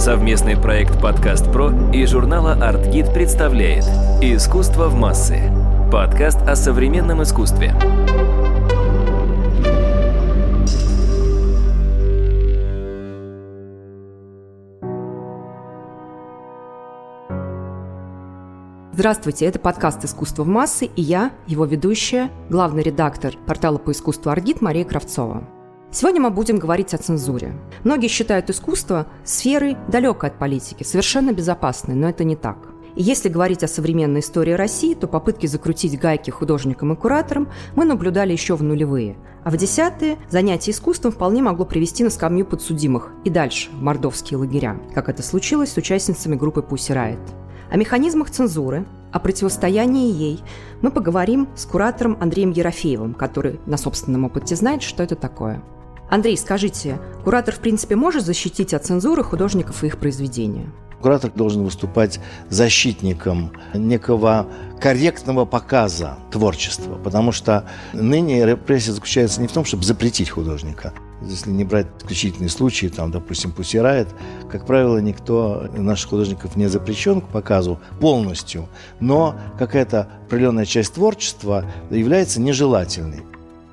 Совместный проект «Подкаст Про» и журнала «Артгид» представляет «Искусство в массы» – подкаст о современном искусстве. Здравствуйте, это подкаст «Искусство в массы» и я, его ведущая, главный редактор портала по искусству «Аргит» Мария Кравцова. Сегодня мы будем говорить о цензуре. Многие считают искусство сферой далекой от политики, совершенно безопасной, но это не так. И если говорить о современной истории России, то попытки закрутить гайки художникам и кураторам мы наблюдали еще в нулевые. А в десятые занятие искусством вполне могло привести на скамью подсудимых и дальше, в мордовские лагеря, как это случилось с участницами группы Pussy Riot. О механизмах цензуры, о противостоянии ей мы поговорим с куратором Андреем Ерофеевым, который на собственном опыте знает, что это такое – Андрей, скажите, куратор в принципе может защитить от цензуры художников и их произведения? Куратор должен выступать защитником некого корректного показа творчества, потому что ныне репрессия заключается не в том, чтобы запретить художника. Если не брать исключительные случаи, там, допустим, Пусирает, как правило, никто наших художников не запрещен к показу полностью, но какая-то определенная часть творчества является нежелательной.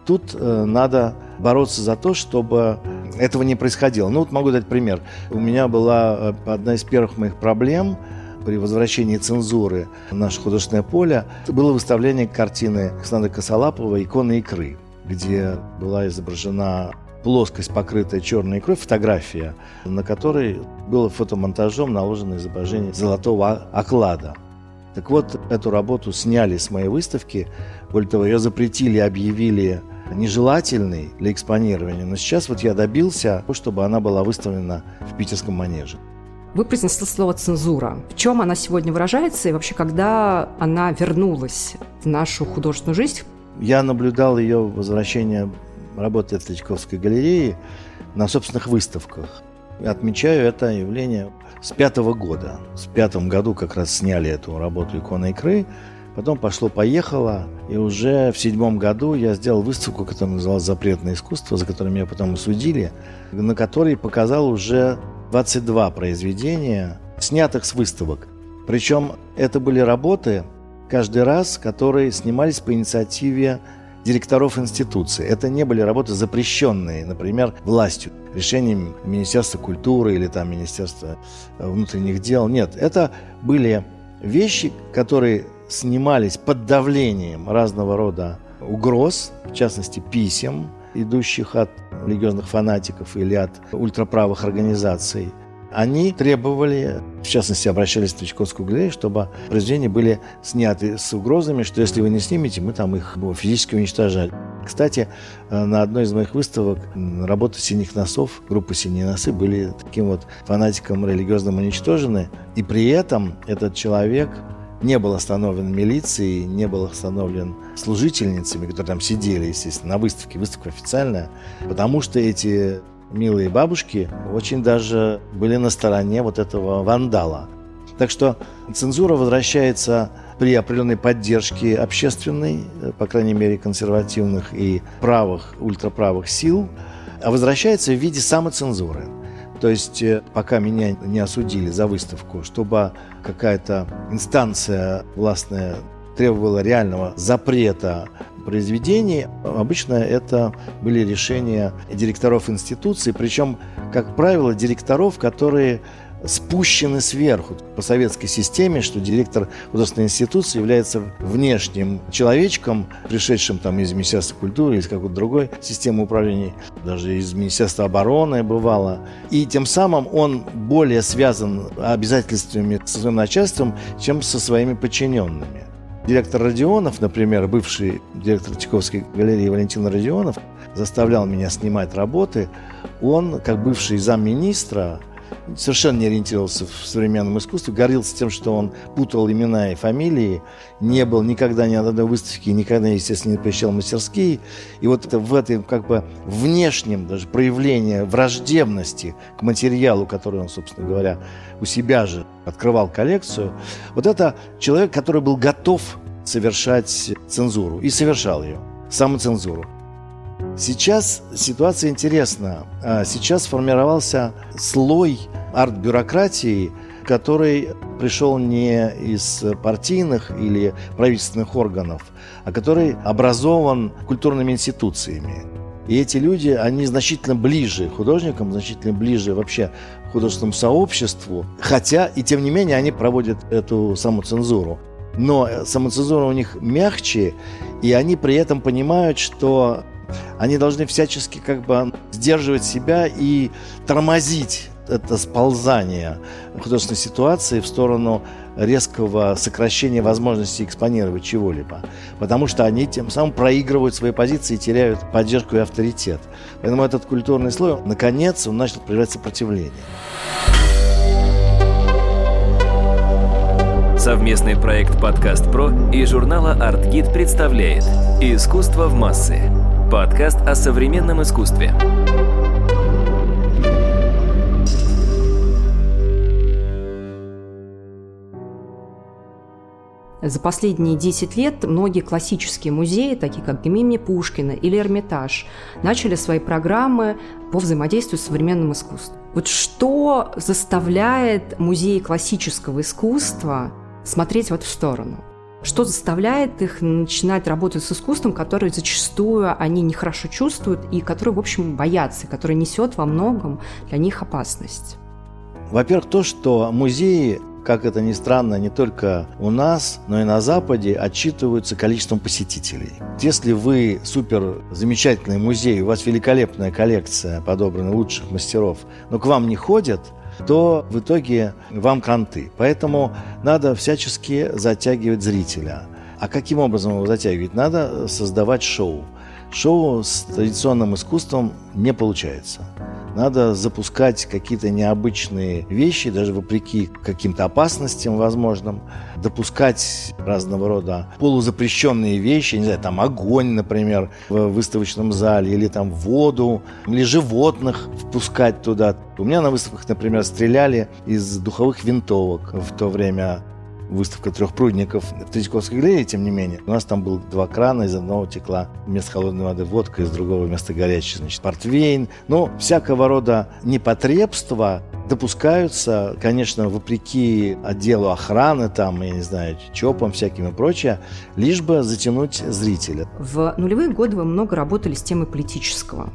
Тут э, надо бороться за то, чтобы этого не происходило. Ну вот могу дать пример. У меня была э, одна из первых моих проблем при возвращении цензуры в наше художественное поле было выставление картины Александра Косолапова «Иконы икры», где была изображена плоскость, покрытая черной икрой, фотография, на которой было фотомонтажом наложено изображение золотого оклада. Так вот, эту работу сняли с моей выставки. Более того, ее запретили, объявили нежелательной для экспонирования, но сейчас вот я добился, чтобы она была выставлена в питерском манеже. Вы произнесли слово «цензура». В чем она сегодня выражается и вообще когда она вернулась в нашу художественную жизнь? Я наблюдал ее возвращение работы Третьяковской галереи на собственных выставках. Отмечаю это явление с пятого года. В пятом году как раз сняли эту работу «Икона икры», Потом пошло-поехало, и уже в седьмом году я сделал выставку, которая называлась «Запретное искусство», за которым меня потом судили, на которой показал уже 22 произведения, снятых с выставок. Причем это были работы, каждый раз, которые снимались по инициативе директоров институции. Это не были работы запрещенные, например, властью, решением Министерства культуры или там Министерства внутренних дел. Нет, это были вещи, которые снимались под давлением разного рода угроз, в частности писем, идущих от религиозных фанатиков или от ультраправых организаций. Они требовали, в частности, обращались в Третьяковскую галерею, чтобы произведения были сняты с угрозами, что если вы не снимете, мы там их физически уничтожали. Кстати, на одной из моих выставок работы «Синих носов», группы «Синие носы» были таким вот фанатиком религиозным уничтожены. И при этом этот человек не был остановлен милицией, не был остановлен служительницами, которые там сидели, естественно, на выставке, выставка официальная, потому что эти милые бабушки очень даже были на стороне вот этого вандала. Так что цензура возвращается при определенной поддержке общественной, по крайней мере, консервативных и правых, ультраправых сил, а возвращается в виде самоцензуры. То есть э, пока меня не осудили за выставку, чтобы какая-то инстанция властная требовала реального запрета произведений, обычно это были решения директоров институций, причем, как правило, директоров, которые спущены сверху по советской системе, что директор художественной институции является внешним человечком, пришедшим там из Министерства культуры, из какой-то другой системы управления, даже из Министерства обороны бывало. И тем самым он более связан обязательствами со своим начальством, чем со своими подчиненными. Директор Родионов, например, бывший директор Тиковской галереи Валентин Родионов, заставлял меня снимать работы. Он, как бывший замминистра, совершенно не ориентировался в современном искусстве, гордился тем, что он путал имена и фамилии, не был никогда ни на одной выставке, никогда, естественно, не посещал мастерские. И вот это в этом как бы внешнем даже проявлении враждебности к материалу, который он, собственно говоря, у себя же открывал коллекцию, вот это человек, который был готов совершать цензуру и совершал ее, самоцензуру. Сейчас ситуация интересна. А, сейчас сформировался слой арт-бюрократии, который пришел не из партийных или правительственных органов, а который образован культурными институциями. И эти люди, они значительно ближе художникам, значительно ближе вообще художественному сообществу, хотя и тем не менее они проводят эту самоцензуру. Но самоцензура у них мягче, и они при этом понимают, что они должны всячески как бы сдерживать себя и тормозить это сползание художественной ситуации в сторону резкого сокращения возможности экспонировать чего-либо. Потому что они тем самым проигрывают свои позиции и теряют поддержку и авторитет. Поэтому этот культурный слой, наконец, он начал проявлять сопротивление. Совместный проект «Подкаст Про» и журнала «Артгид» представляет «Искусство в массы» – подкаст о современном искусстве. За последние 10 лет многие классические музеи, такие как имени Пушкина или Эрмитаж, начали свои программы по взаимодействию с современным искусством. Вот что заставляет музеи классического искусства смотреть в эту сторону? Что заставляет их начинать работать с искусством, которое зачастую они нехорошо чувствуют и которое, в общем, боятся, которое несет во многом для них опасность? Во-первых, то, что музеи как это ни странно, не только у нас, но и на Западе отчитываются количеством посетителей. Если вы супер замечательный музей, у вас великолепная коллекция подобрана лучших мастеров, но к вам не ходят, то в итоге вам кранты. Поэтому надо всячески затягивать зрителя. А каким образом его затягивать? Надо создавать шоу. Шоу с традиционным искусством не получается. Надо запускать какие-то необычные вещи, даже вопреки каким-то опасностям возможным, допускать разного рода полузапрещенные вещи, не знаю, там огонь, например, в выставочном зале, или там воду, или животных впускать туда. У меня на выставках, например, стреляли из духовых винтовок в то время выставка трех прудников в Третьяковской галерее, тем не менее. У нас там было два крана, из одного текла вместо холодной воды водка, из другого вместо горячей, значит, портвейн. Ну, всякого рода непотребства допускаются, конечно, вопреки отделу охраны, там, я не знаю, ЧОПам всяким и прочее, лишь бы затянуть зрителя. В нулевые годы вы много работали с темой политического.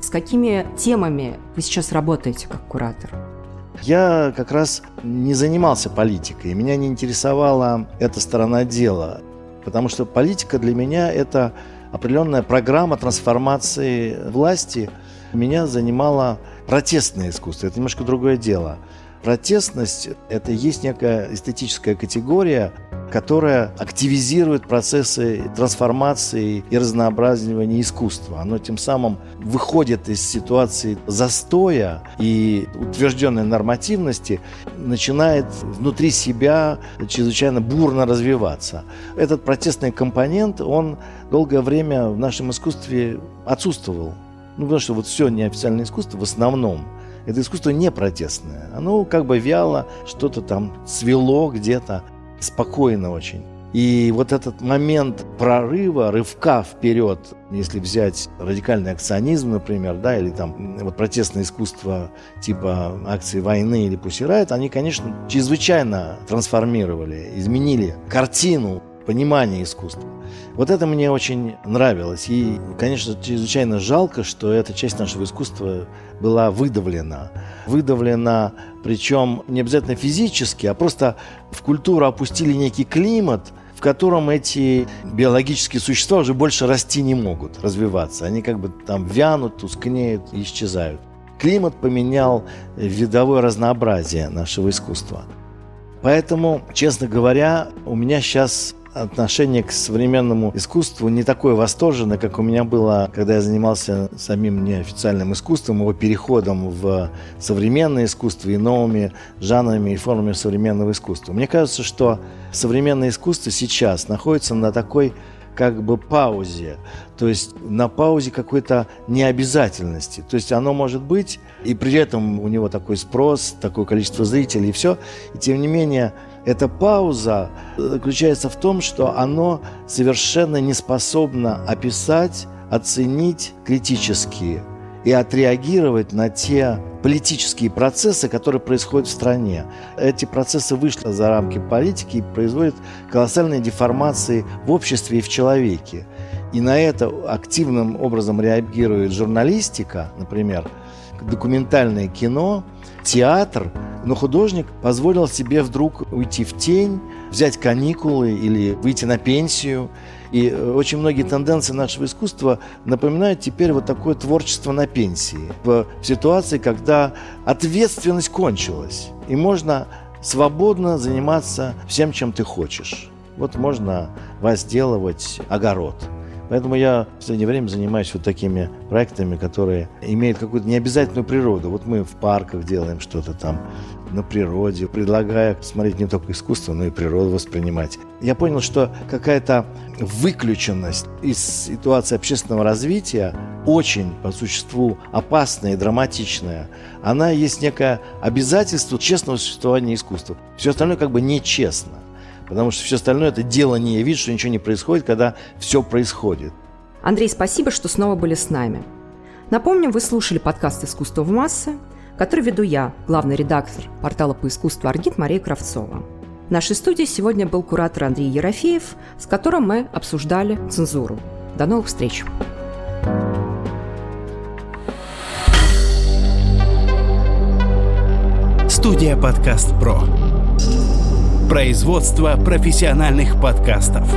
С какими темами вы сейчас работаете как куратор? Я как раз не занимался политикой, меня не интересовала эта сторона дела, потому что политика для меня это определенная программа трансформации власти. Меня занимало протестное искусство, это немножко другое дело. Протестность – это есть некая эстетическая категория, которая активизирует процессы трансформации и разнообразивания искусства. Оно тем самым выходит из ситуации застоя и утвержденной нормативности, начинает внутри себя чрезвычайно бурно развиваться. Этот протестный компонент, он долгое время в нашем искусстве отсутствовал. Ну, потому что вот все неофициальное искусство в основном – это искусство не протестное. Оно как бы вяло, что-то там свело где-то, спокойно очень. И вот этот момент прорыва, рывка вперед, если взять радикальный акционизм, например, да, или там вот протестное искусство типа акции войны или Пусирайт, они, конечно, чрезвычайно трансформировали, изменили картину понимания искусства. Вот это мне очень нравилось. И, конечно, чрезвычайно жалко, что эта часть нашего искусства была выдавлена. Выдавлена, причем не обязательно физически, а просто в культуру опустили некий климат, в котором эти биологические существа уже больше расти не могут, развиваться. Они как бы там вянут, тускнеют исчезают. Климат поменял видовое разнообразие нашего искусства. Поэтому, честно говоря, у меня сейчас отношение к современному искусству не такое восторженное, как у меня было, когда я занимался самим неофициальным искусством, его переходом в современное искусство и новыми жанрами и формами современного искусства. Мне кажется, что современное искусство сейчас находится на такой как бы паузе, то есть на паузе какой-то необязательности. То есть оно может быть, и при этом у него такой спрос, такое количество зрителей и все, и тем не менее эта пауза заключается в том, что оно совершенно не способно описать, оценить критически и отреагировать на те политические процессы, которые происходят в стране. Эти процессы вышли за рамки политики и производят колоссальные деформации в обществе и в человеке. И на это активным образом реагирует журналистика, например, документальное кино, театр, но художник позволил себе вдруг уйти в тень, взять каникулы или выйти на пенсию. И э, очень многие тенденции нашего искусства напоминают теперь вот такое творчество на пенсии. В ситуации, когда ответственность кончилась, и можно свободно заниматься всем, чем ты хочешь. Вот можно возделывать огород – Поэтому я в последнее время занимаюсь вот такими проектами, которые имеют какую-то необязательную природу. Вот мы в парках делаем что-то там на природе, предлагая смотреть не только искусство, но и природу воспринимать. Я понял, что какая-то выключенность из ситуации общественного развития очень, по существу, опасная и драматичная. Она есть некое обязательство честного существования искусства. Все остальное как бы нечестно. Потому что все остальное это делание вид, что ничего не происходит, когда все происходит. Андрей, спасибо, что снова были с нами. Напомню, вы слушали подкаст «Искусство в массы», который веду я, главный редактор портала по искусству «Аргит» Мария Кравцова. В нашей студии сегодня был куратор Андрей Ерофеев, с которым мы обсуждали цензуру. До новых встреч! Студия «Подкаст Про». Производство профессиональных подкастов.